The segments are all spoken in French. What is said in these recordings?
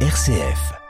RCF.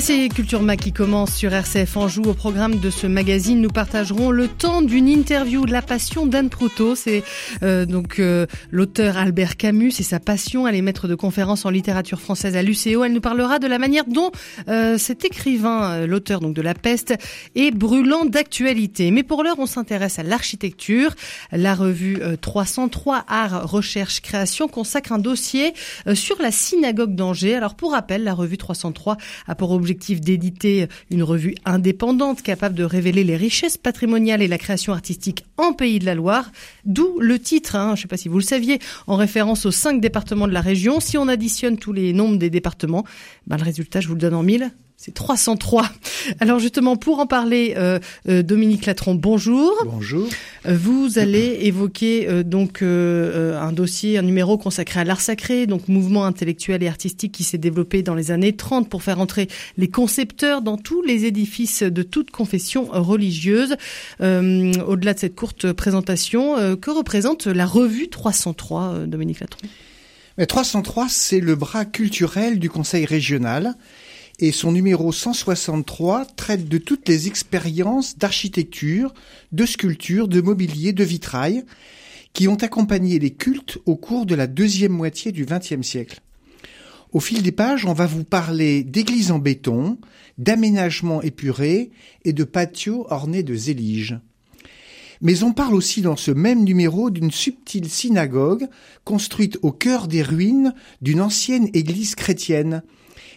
Et c'est Culture Mac qui commence sur RCF Anjou. Au programme de ce magazine, nous partagerons le temps d'une interview de la passion d'Anne Proutot. C'est euh, donc euh, l'auteur Albert Camus, c'est sa passion. Elle est maître de conférences en littérature française à l'UCO. Elle nous parlera de la manière dont euh, cet écrivain, euh, l'auteur donc de La Peste, est brûlant d'actualité. Mais pour l'heure, on s'intéresse à l'architecture. La revue 303 Art, Recherche, Création consacre un dossier sur la synagogue d'Angers. Alors pour rappel, la revue 303 a pour d'éditer une revue indépendante capable de révéler les richesses patrimoniales et la création artistique en Pays de la Loire, d'où le titre, hein, je ne sais pas si vous le saviez, en référence aux cinq départements de la région. Si on additionne tous les nombres des départements, ben le résultat, je vous le donne en mille, c'est 303. Alors justement, pour en parler, euh, euh, Dominique Latron, bonjour. Bonjour. Euh, vous allez évoquer euh, donc euh, un dossier, un numéro consacré à l'art sacré, donc mouvement intellectuel et artistique qui s'est développé dans les années 30 pour faire entrer les concepteurs dans tous les édifices de toute confession religieuse. Au-delà de cette courte présentation, que représente la revue 303, Dominique Latron? Mais 303, c'est le bras culturel du Conseil régional et son numéro 163 traite de toutes les expériences d'architecture, de sculpture, de mobilier, de vitrail qui ont accompagné les cultes au cours de la deuxième moitié du XXe siècle. Au fil des pages, on va vous parler d'églises en béton, d'aménagements épurés et de patios ornés de zéliges. Mais on parle aussi dans ce même numéro d'une subtile synagogue construite au cœur des ruines d'une ancienne église chrétienne,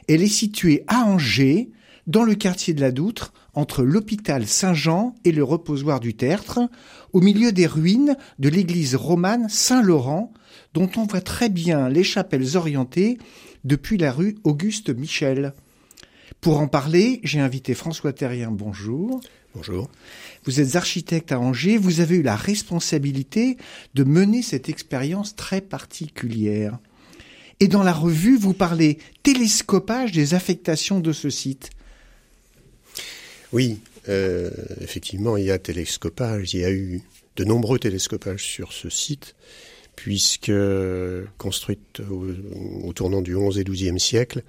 elle est située à Angers, dans le quartier de la Doutre, entre l'hôpital Saint-Jean et le reposoir du Tertre, au milieu des ruines de l'église romane Saint-Laurent, dont on voit très bien les chapelles orientées depuis la rue Auguste Michel. Pour en parler, j'ai invité François Terrien. Bonjour. Bonjour. Vous êtes architecte à Angers, vous avez eu la responsabilité de mener cette expérience très particulière. Et dans la revue, vous parlez télescopage des affectations de ce site. Oui, euh, effectivement, il y a télescopage. Il y a eu de nombreux télescopages sur ce site, puisque construite au, tournant du XIe et XIIe siècle,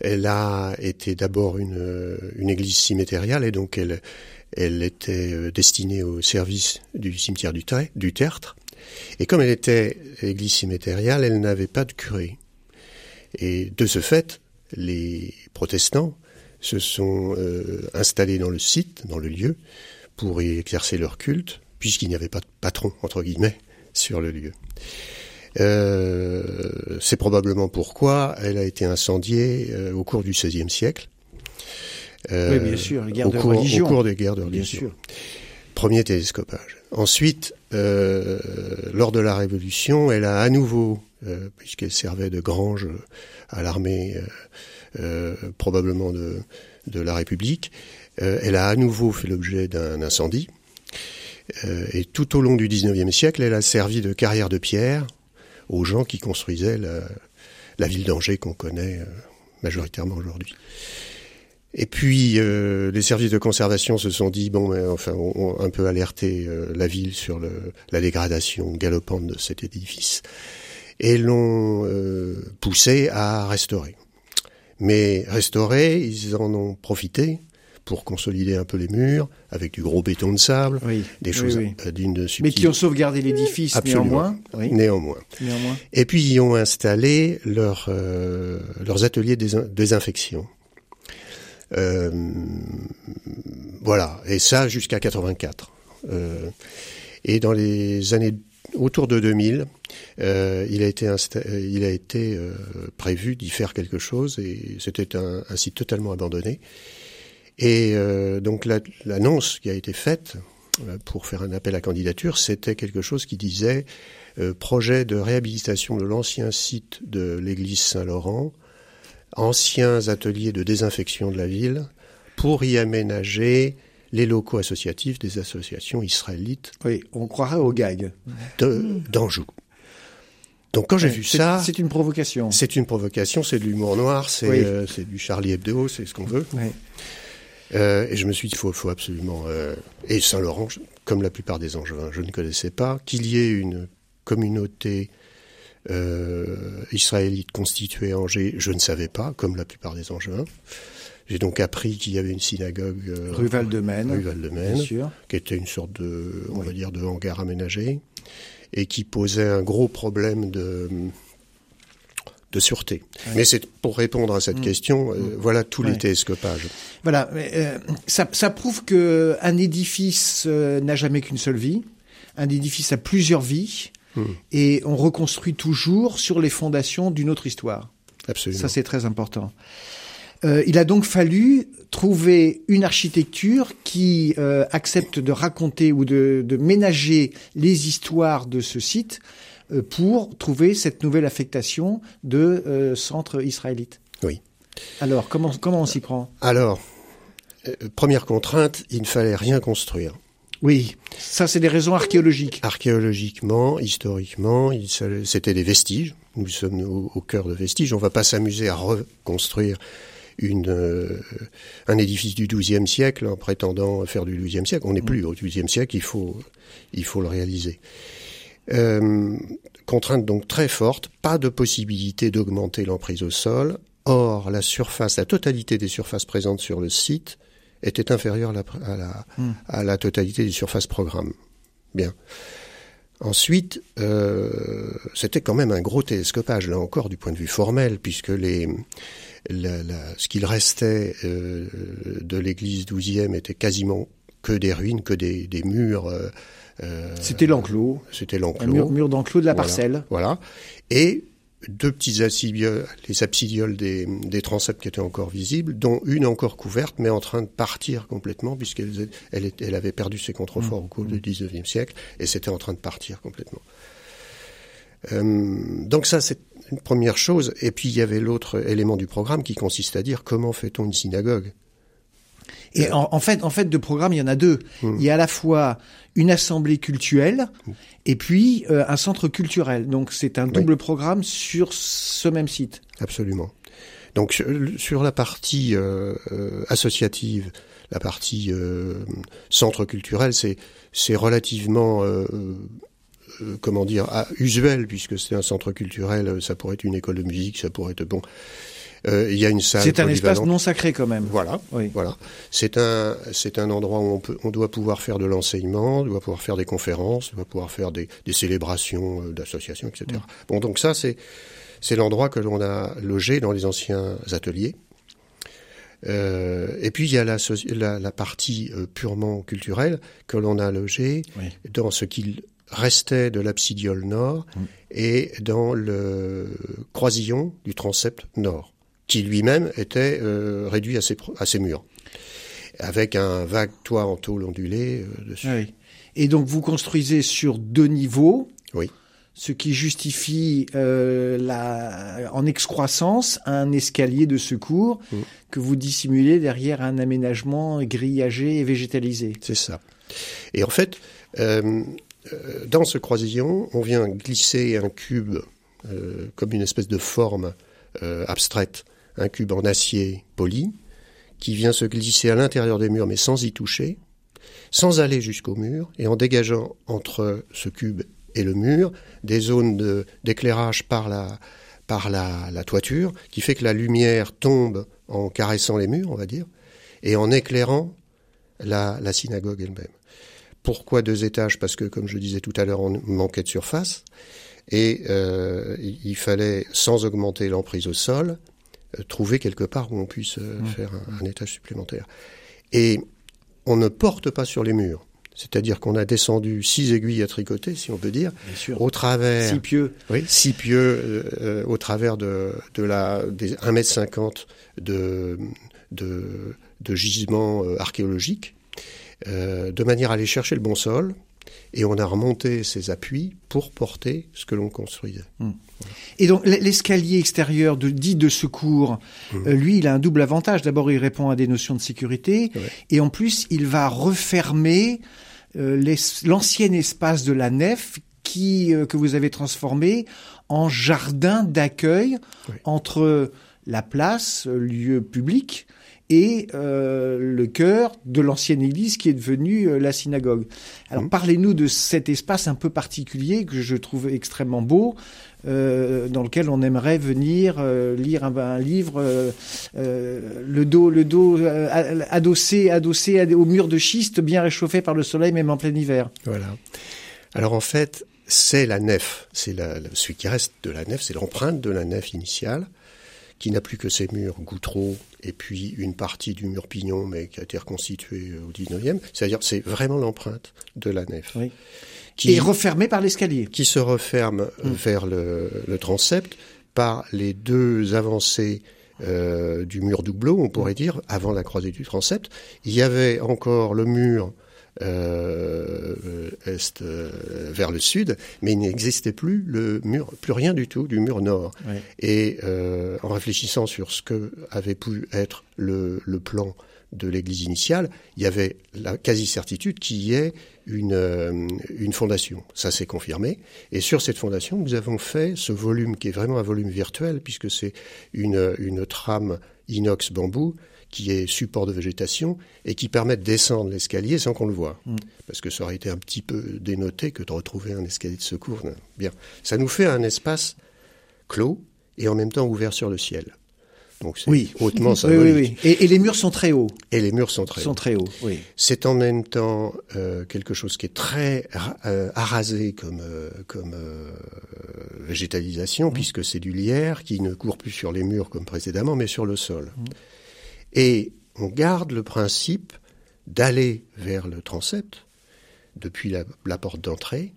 elle a été d'abord une, église cimmétériale et donc elle, était destinée au service du cimetière du, du Tertre. Et comme elle était église cimmétériale, elle n'avait pas de curé. Et de ce fait, les protestants se sont euh, installés dans le site, dans le lieu, pour y exercer leur culte, puisqu'il n'y avait pas de patron, entre guillemets, sur le lieu. Euh, C'est probablement pourquoi elle a été incendiée euh, au cours du XVIe siècle. oui, bien sûr, les guerres au de cours, religion. Au cours des guerres de religion. Bien sûr. Premier télescopage. Ensuite, euh, lors de la Révolution, elle a à nouveau, euh, puisqu'elle servait de grange à l'armée, euh, probablement de, la République, elle a à nouveau fait l'objet d'un incendie. et tout au long du XIXe siècle, elle a servi de carrière de pierre aux gens qui construisaient la ville d'Angers qu'on connaît majoritairement aujourd'hui. Et puis euh, les services de conservation se sont dit bon, mais, enfin, on, on un peu alerté euh, la ville sur le, la dégradation galopante de cet édifice et l'ont euh, poussé à restaurer. Mais restaurer, ils en ont profité pour consolider un peu les murs avec du gros béton de sable, oui, des choses oui, oui. dignes de subtil. Mais qui ont sauvegardé l'édifice néanmoins. Néanmoins. Néanmoins. Et puis ils ont installé leur, euh, leurs ateliers de désinfection. Euh, voilà, et ça jusqu'à 84. Euh, et dans les années autour de 2000, euh, il a été, il a été euh, prévu d'y faire quelque chose et c'était un, site totalement abandonné. Et euh, donc l'annonce la, qui a été faite euh, pour faire un appel à candidature, c'était quelque chose qui disait euh, projet de réhabilitation de l'ancien site de l'église Saint-Laurent, anciens ateliers de désinfection de la ville, pour y aménager les locaux associatifs des associations israélites. Oui, on croirait au gag. D'Anjou. Donc quand j'ai Ouais, vu ça, c'est une provocation. c'est une provocation, c'est de l'humour noir, c'est Oui. euh, du Charlie Hebdo, c'est ce qu'on veut. Ouais. Euh, et je me suis dit, il faut, faut absolument... Euh, et Saint-Laurent, comme la plupart des Angevins, je ne connaissais pas, qu'il y ait une communauté euh, israélite constituée à Angers, je ne savais pas, comme la plupart des Angevins. J'ai donc appris qu'il y avait une synagogue euh, rue Val-de-Maine, rue Val-de-Maine qui était une sorte de, on va dire, de hangar aménagé et qui posait un gros problème de de sûreté. Mais c'est pour répondre à cette mmh. question, euh, mmh. voilà tous les télescopages. Voilà, euh, ça, ça, prouve que un édifice euh, n'a jamais qu'une seule vie. Un édifice a plusieurs vies mmh. et on reconstruit toujours sur les fondations d'une autre histoire. Absolument. Ça c'est très important. Euh, il a donc fallu trouver une architecture qui euh, accepte de raconter ou de, de, ménager les histoires de ce site euh, pour trouver cette nouvelle affectation de centre israélite. Oui. Alors, comment, comment on s'y prend? Alors, première contrainte, il ne fallait rien construire. Oui, ça c'est des raisons archéologiques. Archéologiquement, historiquement, c'était des vestiges. Nous sommes au, au cœur de vestiges. On ne va pas s'amuser à reconstruire une, euh, un édifice du XIIe siècle en prétendant faire du XIIe siècle. On n'est plus au XIIe siècle, il faut, il faut le réaliser. Euh, contrainte donc très forte, pas de possibilité d'augmenter l'emprise au sol. Or, la surface, la totalité des surfaces présentes sur le site était inférieure à la, à la, hmm. à la totalité des surfaces programme. Bien. Ensuite, euh, c'était quand même un gros télescopage, là encore, du point de vue formel, puisque les, la, la, ce qu'il restait euh, de l'église douzième était quasiment que des ruines, que des, des murs. Euh, c'était l'enclos. C'était l'enclos. Mur, mur d'enclos de la parcelle. Voilà. Et deux petits absidioles, les absidioles des, des transepts qui étaient encore visibles, dont une encore couverte, mais en train de partir complètement, puisqu'elle elle, elle avait perdu ses contreforts au cours du 19e siècle, et c'était en train de partir complètement. Euh, donc ça, c'est une première chose. Et puis il y avait l'autre élément du programme qui consiste à dire comment fait-on une synagogue? Et en, fait, en fait, de programme, il y en a deux. Il y a à la fois une assemblée cultuelle hmm. et puis euh, un centre culturel. Donc c'est un double programme sur ce même site. Absolument. Donc sur la partie euh, euh, associative, la partie centre culturel, c'est c'est relativement comment dire, usuel, puisque c'est un centre culturel, ça pourrait être une école de musique, ça pourrait être bon. Euh, il y a une salle. C'est un espace non sacré quand même. Voilà, oui. voilà. C'est un, c'est un endroit où on, peut, on doit pouvoir faire de l'enseignement, on doit pouvoir faire des conférences, on doit pouvoir faire des, des célébrations d'associations, etc. Mm. Bon, donc ça, c'est, c'est l'endroit que l'on a logé dans les anciens ateliers. Euh, et puis il y a la, la, la partie purement culturelle que l'on a logée oui. dans ce qu'il restait de l'absidiole nord mm. et dans le croisillon du transept nord, qui lui-même était euh, réduit à ses, à ses, murs, avec un vague toit en tôle ondulé euh, dessus. Oui. Et donc vous construisez sur deux niveaux. Oui. Ce qui justifie euh, la, en excroissance un escalier de secours mm. que vous dissimulez derrière un aménagement grillagé et végétalisé. C'est ça. Et en fait, euh, dans ce croisillon, on vient glisser un cube euh, comme une espèce de forme abstraite, un cube en acier poli, qui vient se glisser à l'intérieur des murs, mais sans y toucher, sans aller jusqu'au mur, et en dégageant entre ce cube et le mur des zones d'éclairage par la, par la, toiture, qui fait que la lumière tombe en caressant les murs, on va dire, et en éclairant la, synagogue elle-même. Pourquoi deux étages? Parce que, comme je disais tout à l'heure, on manquait de surface. Et euh, il fallait, sans augmenter l'emprise au sol, trouver quelque part où on puisse euh, mmh. faire un, un, étage supplémentaire. Et on ne porte pas sur les murs. C'est-à-dire qu'on a descendu six aiguilles à tricoter, si on peut dire, au travers six pieux, oui, six pieux euh, au travers de, de la des 1 m 50 de de, de gisements euh, archéologiques euh, de manière à aller chercher le bon sol. Et on a remonté ces appuis pour porter ce que l'on construisait. Mmh. Et donc l'escalier extérieur de, dit de secours, mmh. euh, lui, il a un double avantage. D'abord, il répond à des notions de sécurité, ouais. et en plus, il va refermer euh, l'ancien espace de la nef qui euh, que vous avez transformé en jardin d'accueil entre la place, lieu public, et euh, le cœur de l'ancienne église qui est devenue euh, la synagogue. Alors Mhm. parlez-nous de cet espace un peu particulier que je trouve extrêmement beau, euh, dans lequel on aimerait venir euh, lire un, un livre, euh, euh, le dos, le dos euh, adossé, adossé au mur de schiste, bien réchauffé par le soleil, même en plein hiver. Voilà. Alors en fait, c'est la nef. C'est celui qui reste de la nef, c'est l'empreinte de la nef initiale, qui n'a plus que ses murs goutreaux et puis une partie du mur pignon, mais qui a été reconstituée euh, au 19e. C'est-à-dire, c'est vraiment l'empreinte de la nef. Oui. Qui, Et refermé par l'escalier. qui se referme euh, Mm. vers le, le transept par les deux avancées euh, du mur doubleau, on pourrait dire, avant la croisée du transept. Il y avait encore le mur euh, est euh, vers le sud, mais il n'existait plus le mur, plus rien du tout du mur nord. Et euh, en réfléchissant sur ce que avait pu être le, le plan de l'église initiale, il y avait la quasi-certitude qu'il y ait une, une fondation. Ça s'est confirmé. Et sur cette fondation, nous avons fait ce volume qui est vraiment un volume virtuel, puisque c'est une, une trame inox bambou qui est support de végétation et qui permet de descendre l'escalier sans qu'on le voie. Mm. Parce que ça aurait été un petit peu dénoté que de retrouver un escalier de secours. Bien. Ça nous fait un espace clos et en même temps ouvert sur le ciel. Donc c'est Oui. hautement symbolique. oui, oui. Et, et les murs sont très hauts. Et les murs sont très sont hauts. très hauts. Oui. C'est en même temps euh, quelque chose qui est très euh, arasé comme, euh, comme végétalisation, puisque c'est du lierre qui ne court plus sur les murs comme précédemment, mais sur le sol. Et on garde le principe d'aller vers le transept depuis la, la porte d'entrée.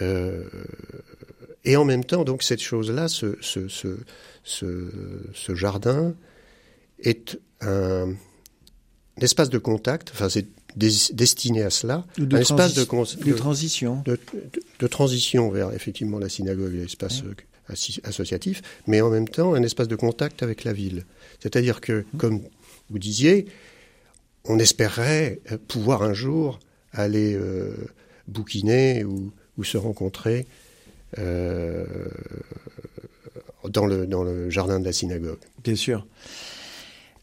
euh, et en même temps, donc cette chose-là, ce, ce, ce, ce, ce jardin est un, un espace de contact, enfin c'est des- destiné à cela, de un espace de, cons- De de, transition. de- transition vers effectivement la synagogue l'espace associatif, mais en même temps un espace de contact avec la ville. C'est-à-dire que, comme vous disiez, on espérait euh, pouvoir un jour aller euh, bouquiner ou, ou se rencontrer euh, dans, le, dans le jardin de la synagogue. Bien sûr.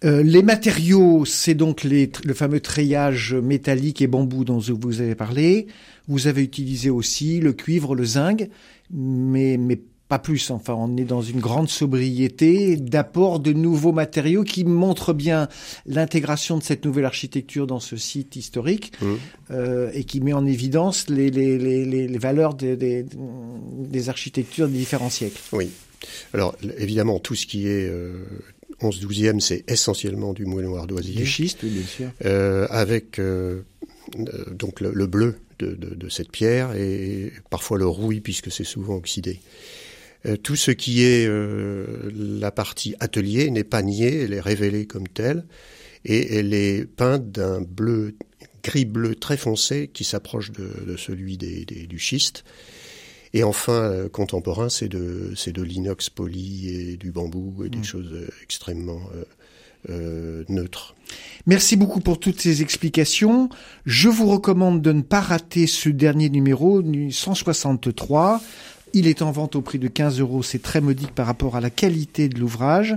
Euh, les matériaux, c'est donc les, le fameux treillage métallique et bambou dont vous avez parlé. Vous avez utilisé aussi le cuivre, le zinc, mais, mais pas plus. Enfin, on est dans une grande sobriété d'apport de nouveaux matériaux qui montrent bien l'intégration de cette nouvelle architecture dans ce site historique Mhm. euh, et qui met en évidence les, les, les, les les valeurs des, des, des architectures des différents siècles. Oui. Alors, évidemment, tout ce qui est euh, 11-12e, c'est essentiellement du moellon ardoisier. Du schiste, oui, bien sûr. euh, avec euh, donc le, le bleu de, de- de cette pierre et parfois le rouille puisque c'est souvent oxydé. Euh, tout ce qui est euh, la partie atelier n'est pas nié, elle est révélée comme telle et elle est peinte d'un bleu gris bleu très foncé qui s'approche de, de celui des, des- du schiste. Et enfin, euh, contemporain, c'est de, c'est de l'inox poli et du bambou et des Mm. choses extrêmement euh, euh, neutres. Merci beaucoup pour toutes ces explications. Je vous recommande de ne pas rater ce dernier numéro, nu- 163. Il est en vente au prix de 15 euros. C'est très modique par rapport à la qualité de l'ouvrage.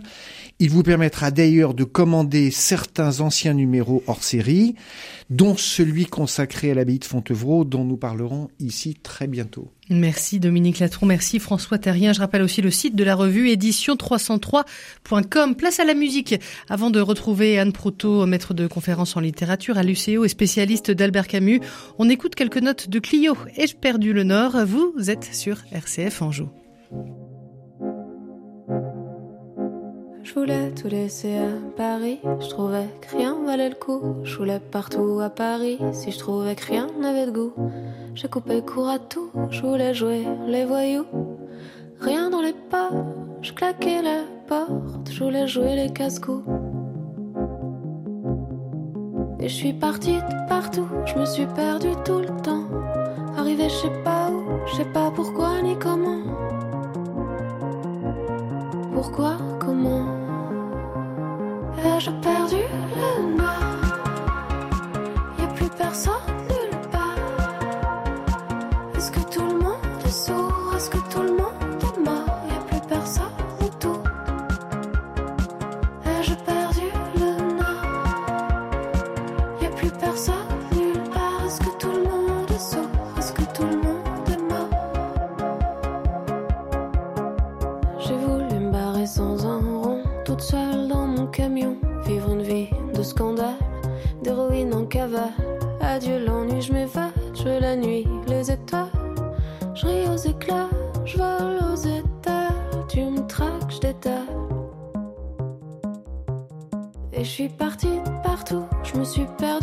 Il vous permettra d'ailleurs de commander certains anciens numéros hors série, dont celui consacré à l'abbaye de Fontevraud, dont nous parlerons ici très bientôt. Merci Dominique Latron, merci François Terrien. Je rappelle aussi le site de la revue édition303.com. Place à la musique. Avant de retrouver Anne Proto, maître de conférence en littérature à l'UCO et spécialiste d'Albert Camus, on écoute quelques notes de Clio. Ai-je perdu le Nord Vous êtes sur RCF Anjou. Je voulais tout laisser à Paris, je trouvais que rien valait le coup. Je voulais partout à Paris, si je trouvais que rien n'avait de goût. J'ai coupé court à tout, je voulais jouer les voyous. Rien dans les pas, je claquais la porte, je voulais jouer les casse-coups. Et je suis partie de partout, je me suis perdue tout le temps. Arrivé je sais pas où, je sais pas pourquoi ni comment. Pourquoi, comment Ai-je perdu le nord? Y'a plus personne nulle part. Est-ce que tout le monde est sourd? Est-ce que tout Je suis partie partout, je me suis perdue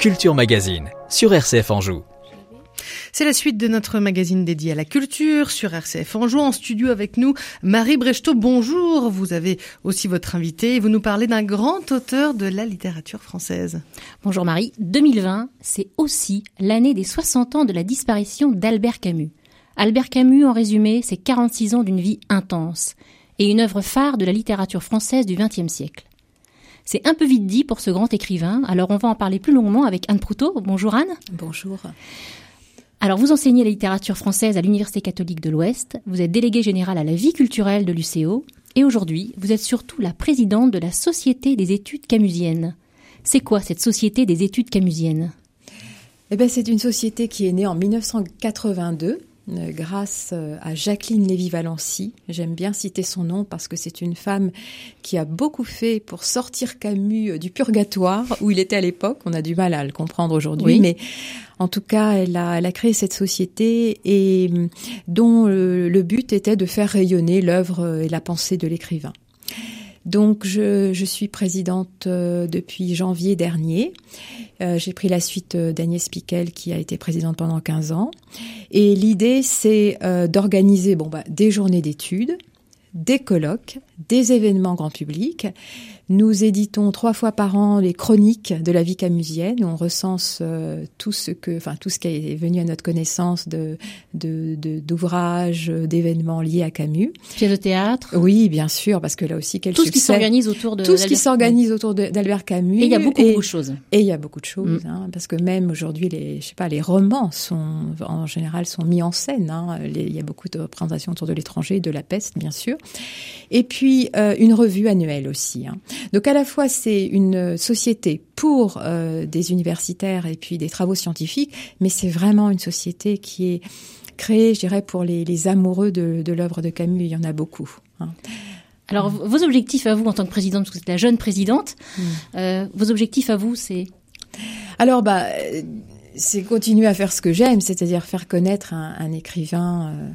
Culture Magazine sur RCF Anjou. C'est la suite de notre magazine dédié à la culture sur RCF Anjou. En studio avec nous, Marie Brechtot, bonjour. Vous avez aussi votre invité et vous nous parlez d'un grand auteur de la littérature française. Bonjour Marie. 2020, c'est aussi l'année des 60 ans de la disparition d'Albert Camus. Albert Camus, en résumé, c'est 46 ans d'une vie intense et une œuvre phare de la littérature française du XXe siècle. C'est un peu vite dit pour ce grand écrivain, alors on va en parler plus longuement avec Anne Proutot. Bonjour Anne. Bonjour. Alors vous enseignez la littérature française à l'Université catholique de l'Ouest, vous êtes déléguée générale à la vie culturelle de l'UCO, et aujourd'hui vous êtes surtout la présidente de la Société des études camusiennes. C'est quoi cette Société des études camusiennes? Eh ben, c'est une société qui est née en 1982 euh, grâce euh, à Jacqueline Lévy-Valency. J'aime bien citer son nom parce que c'est une femme qui a beaucoup fait pour sortir Camus euh, du purgatoire où il était à l'époque. On a du mal à le comprendre aujourd'hui, Oui. mais en tout cas, elle a, elle a créé cette société et hum, dont euh, le but était de faire rayonner l'œuvre euh, et la pensée de l'écrivain. Donc, je, suis présidente euh, depuis janvier dernier. Euh, J'ai pris la suite euh, d'Agnès Piquel, qui a été présidente pendant 15 ans. Et l'idée, c'est d'organiser bon, bah, des journées d'études, des colloques, des événements grand public. Nous éditons trois fois par an les chroniques de la vie camusienne. où On recense euh, tout ce que, enfin tout ce qui est venu à notre connaissance de de- de- d'ouvrages, d'événements liés à Camus. Pièce de théâtre Oui, bien sûr, parce que là aussi, quel Tout ce qui s'organise autour de tout ce qui s'organise autour de- d'Albert Camus. Et il y a beaucoup, et, beaucoup de choses. et il y a beaucoup de choses, Mm. hein, parce que même aujourd'hui, les, je sais pas, les romans sont en général sont mis en scène. Hein, Les- il y a beaucoup de représentations autour de l'étranger, de la peste, bien sûr. Et puis euh, une revue annuelle aussi. hein. Donc à la fois c'est une société pour euh, des universitaires et puis des travaux scientifiques, mais c'est vraiment une société qui est créée, je dirais, pour les, les amoureux de, de l'œuvre de Camus. Il y en a beaucoup. hein. Alors, vos objectifs à vous en tant que présidente, parce que vous êtes la jeune présidente, Mm. euh, vos objectifs à vous, c'est? Alors, bah, euh, c'est continuer à faire ce que j'aime, c'est-à-dire faire connaître un, un écrivain euh,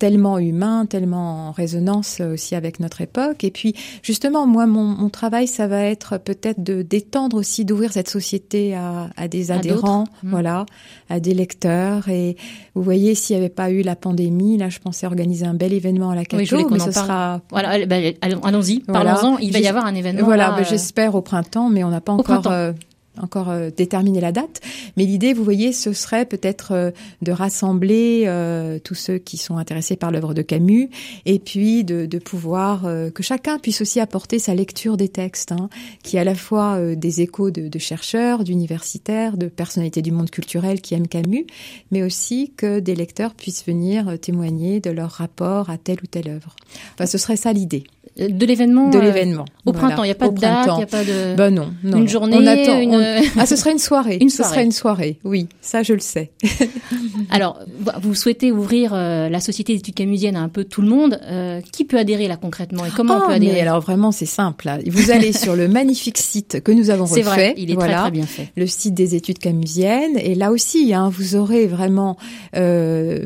tellement humain, tellement en résonance euh, aussi avec notre époque. Et puis, justement, moi, mon, mon travail, ça va être peut-être de d'étendre aussi, d'ouvrir cette société à, à des À adhérents, d'autres. Mm. voilà, à des lecteurs. Et vous voyez, s'il n'y avait pas eu la pandémie, là, je pensais organiser un bel événement à la Cato, Oui, mais ce parle. sera voilà, bah, allons- allons-y, Voilà. parlons-en. Il va y avoir un événement. voilà, là, ben, euh, j'espère au printemps, mais on n'a pas Au encore printemps. euh, encore euh, déterminé la date. Mais l'idée, vous voyez, ce serait peut-être euh, de rassembler euh, tous ceux qui sont intéressés par l'œuvre de Camus, et puis de, de pouvoir que chacun puisse aussi apporter sa lecture des textes, hein, qui est à la fois des échos de, de chercheurs, d'universitaires, de personnalités du monde culturel qui aiment Camus, mais aussi que des lecteurs puissent venir témoigner de leur rapport à telle ou telle œuvre. Enfin, ce serait ça l'idée de l'événement. de l'événement. Au Voilà. printemps, il n'y a pas Au de date, il n'y a pas de. Ben non, non. Une journée, On attend, une- on- Ah, ce serait une soirée. Une Ce soirée. serait une soirée. Oui, ça je le sais. Alors, vous- souhaitez ouvrir euh, la Société d'études camusiennes à un peu tout le monde. Euh, qui peut adhérer là concrètement et comment on Ah, peut adhérer mais alors vraiment c'est simple. là. Vous allez sur le magnifique site que nous avons C'est refait. vrai, il est voilà. très très bien fait. le site des études camusiennes. Et là aussi, hein, vous aurez vraiment, euh,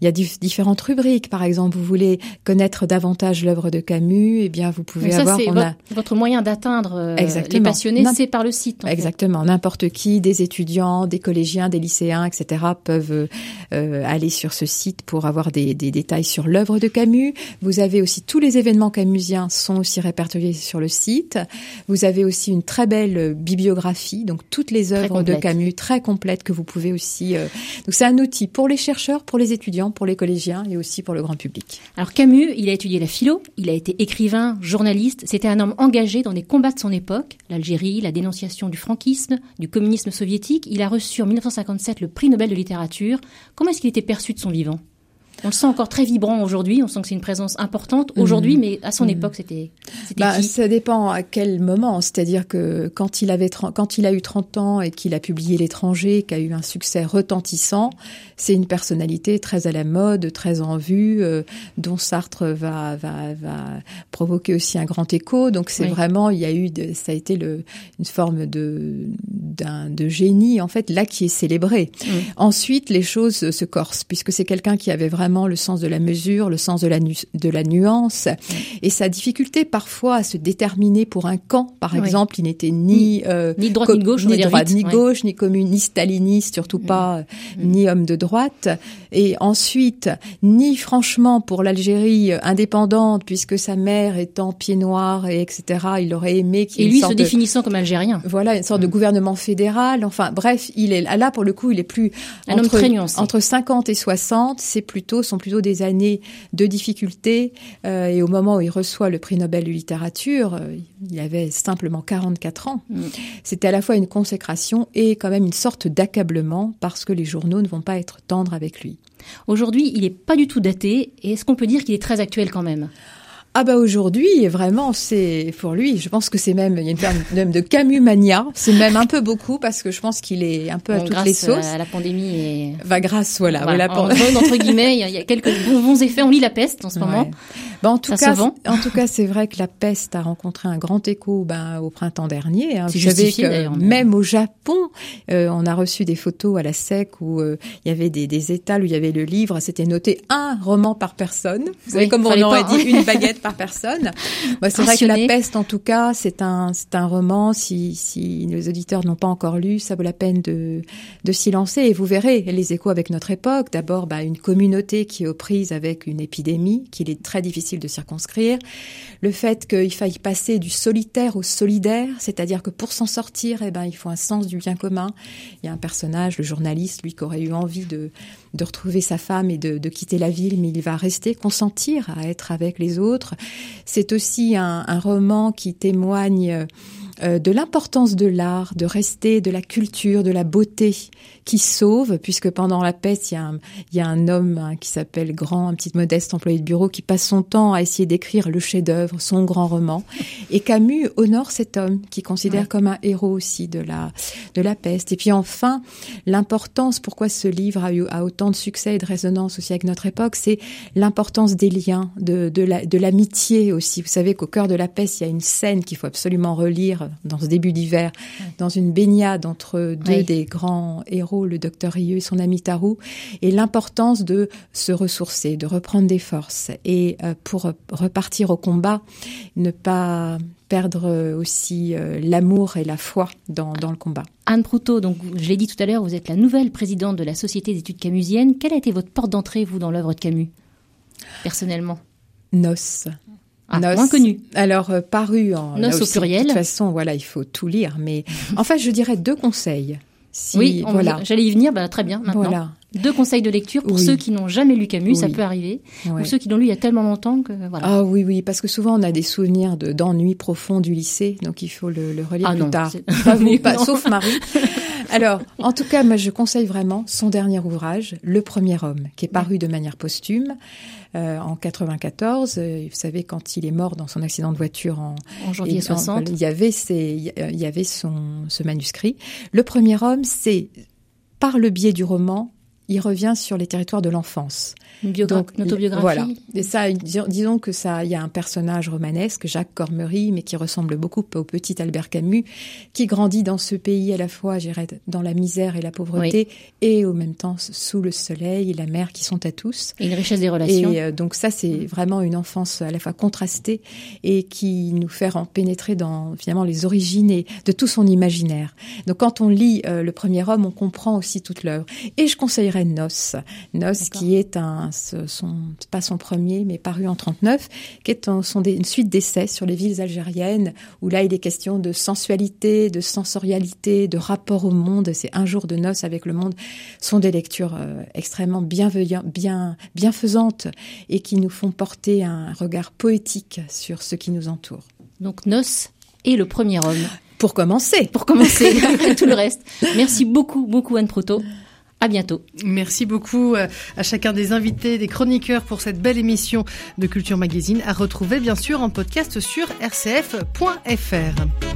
il y a dif- différentes rubriques. Par exemple, vous voulez connaître davantage l'œuvre de Camus, eh bien, vous pouvez ça, avoir. c'est on vo- a- votre moyen d'atteindre euh, les passionnés, c'est par le site. En fait. Exactement. N'importe qui, des étudiants, des collégiens, des lycéens, etc., peuvent euh, aller sur ce site pour avoir des, des détails sur l'œuvre de Camus. Vous avez aussi tous les événements camusiens sont aussi répertoriés sur le site. Vous avez aussi une très belle bibliographie, donc toutes les œuvres de Camus très complètes que vous pouvez aussi. Euh, donc c'est un outil pour les chercheurs, pour les étudiants, pour les collégiens et aussi pour le grand public. Alors Camus, il a étudié la philo, il a été écrivain, journaliste. C'était un homme engagé dans des combats de son époque, l'Algérie, la dénonciation du du communisme soviétique. Il a reçu en 1957 le prix Nobel de littérature. Comment est-ce qu'il était perçu de son vivant? On le sent encore très vibrant aujourd'hui. On sent que c'est une présence importante aujourd'hui, mhm. mais à son mhm. époque, c'était. Bah, ça dépend à quel moment. C'est-à-dire que quand il avait quand il a eu 30 ans et qu'il a publié L'étranger, qui a eu un succès retentissant, c'est une personnalité très à la mode, très en vue, euh, dont Sartre va, va, va provoquer aussi un grand écho. Donc c'est vraiment, il y a eu, ça a été le, une forme de, d'un, de génie en fait là qui est célébré. Ensuite, les choses se corsent puisque c'est quelqu'un qui avait vraiment le sens de la mesure, le sens de la, de la nuance, et sa difficulté parfois à se déterminer pour un camp. Par exemple, il n'était ni euh, ni droite ni gauche, ni, droite, ni gauche, ni communiste, staliniste, surtout pas, euh, ni homme de droite. Et ensuite, ni franchement pour l'Algérie indépendante, puisque sa mère étant pied noir et etc. Il aurait aimé qu'il et lui se définissant comme algérien. Voilà, une sorte de gouvernement fédéral. Enfin, bref, il est là pour le coup, il est plus un homme très nuancé. Entre 50 et 60, c'est plutôt sont plutôt des années de difficultés. Euh, et au moment où il reçoit le prix Nobel de littérature, euh, il avait simplement 44 ans. Mm. C'était à la fois une consécration et quand même une sorte d'accablement parce que les journaux ne vont pas être tendres avec lui. Aujourd'hui, il n'est pas du tout daté. Et est-ce qu'on peut dire qu'il est très actuel quand même? Ah bah aujourd'hui, vraiment, c'est pour lui. Je pense que c'est même il y a une forme même de Camus mania. C'est même un peu beaucoup parce que je pense qu'il est un peu à toutes les sauces. À la pandémie et. Va grâce, voilà. voilà, entre guillemets, il y, a, quelques bons, effets. On lit la peste en ce moment. Ben, en tout cas, en tout cas, c'est vrai que la peste a rencontré un grand écho ben, au printemps dernier. Hein. Vous savez que même au Japon, euh, on a reçu des photos à la SEC où euh, il y avait des, des étals où il y avait le livre. C'était noté un roman par personne. Vous savez comme on aurait dit une baguette par personne. Bah, c'est vrai que La Peste, en tout cas, c'est un, c'est un roman. Si, si nos auditeurs n'ont pas encore lu, ça vaut la peine de, de s'y lancer. Et vous verrez les échos avec notre époque. D'abord, bah, une communauté qui est aux prises avec une épidémie qu'il est très difficile de circonscrire. Le fait qu'il faille passer du solitaire au solidaire, c'est-à-dire que pour s'en sortir, eh ben, il faut un sens du bien commun. Il y a un personnage, le journaliste, lui, qui aurait eu envie de, de retrouver sa femme et de, de quitter la ville, mais il va rester, consentir à être avec les autres. C'est aussi un, un, roman qui témoigne euh, de l'importance de l'art, de rester, de la culture, de la beauté qui sauve, puisque pendant la peste, il y a un, il y a un homme hein, qui s'appelle Grand, un petit modeste employé de bureau, qui passe son temps à essayer d'écrire le chef-d'œuvre, son grand roman. Et Camus honore cet homme, qui considère comme un héros aussi de la, de la peste. Et puis enfin, l'importance, pourquoi ce livre a eu a autant de succès et de résonance aussi avec notre époque, c'est l'importance des liens, de, de l'amitié aussi. Vous savez qu'au cœur de la peste, il y a une scène qu'il faut absolument relire dans ce début d'hiver, dans une baignade entre deux des grands héros le docteur Rieu et son ami Tarou, et l'importance de se ressourcer, de reprendre des forces, et euh, pour repartir au combat, ne pas perdre aussi euh, l'amour et la foi dans, dans, le combat. Anne Proutot, donc je l'ai dit tout à l'heure, vous êtes la nouvelle présidente de la Société d'études camusiennes. Quelle a été votre porte d'entrée, vous, dans l'œuvre de Camus, personnellement? Nos. Ah, moins connu. Alors euh, paru en Nos au pluriel. De toute façon, voilà, il faut tout lire. Mais en fait, je dirais deux conseils oui, voilà. J'allais y venir, bah, très bien. Maintenant. Voilà. Deux conseils de lecture pour ceux qui n'ont jamais lu Camus, ça peut arriver, ou ceux qui l'ont lu il y a tellement longtemps que voilà. Ah oui, oui, parce que souvent on a des souvenirs d'ennuis profonds du lycée, donc il faut le, relire ah plus tard. Pas sauf Marie. Alors, en tout cas, moi je conseille vraiment son dernier ouvrage, Le Premier Homme, qui est paru de manière posthume. Euh, en 94. Euh, vous savez, quand il est mort dans son accident de voiture en, en janvier 60, il y avait, ces, il y avait son, ce manuscrit. Le premier homme, c'est par le biais du roman, il revient sur les territoires de l'enfance. Donc, une autobiographie. Voilà. Et ça, disons que ça, il y a un personnage romanesque, Jacques Cormery, mais qui ressemble beaucoup au petit Albert Camus, qui grandit dans ce pays à la fois, j'irais, dans la misère et la pauvreté, et au même temps sous le soleil et la mer qui sont à tous. Et une richesse des relations. Et euh, donc ça, c'est vraiment une enfance à la fois contrastée et qui nous fait en pénétrer dans finalement les origines et de tout son imaginaire. Donc quand on lit euh, le premier homme, on comprend aussi toute l'œuvre. Et je conseillerais Nos, Nos qui est un son, pas son premier, mais paru en 39, qui est un, son, une suite d'essais sur les villes algériennes, où là il est question de sensualité, de sensorialité, de rapport au monde. C'est un jour de noces avec le monde. sont des lectures euh, extrêmement bienveillantes, bien, bienfaisantes et qui nous font porter un regard poétique sur ce qui nous entoure. Donc Nos et le premier homme. Pour commencer. Pour commencer, tout le reste. Merci beaucoup, beaucoup Anne Proto. À bientôt. Merci beaucoup euh, à chacun des invités, des chroniqueurs pour cette belle émission de Culture Magazine à retrouver bien sûr en podcast sur rcf.fr.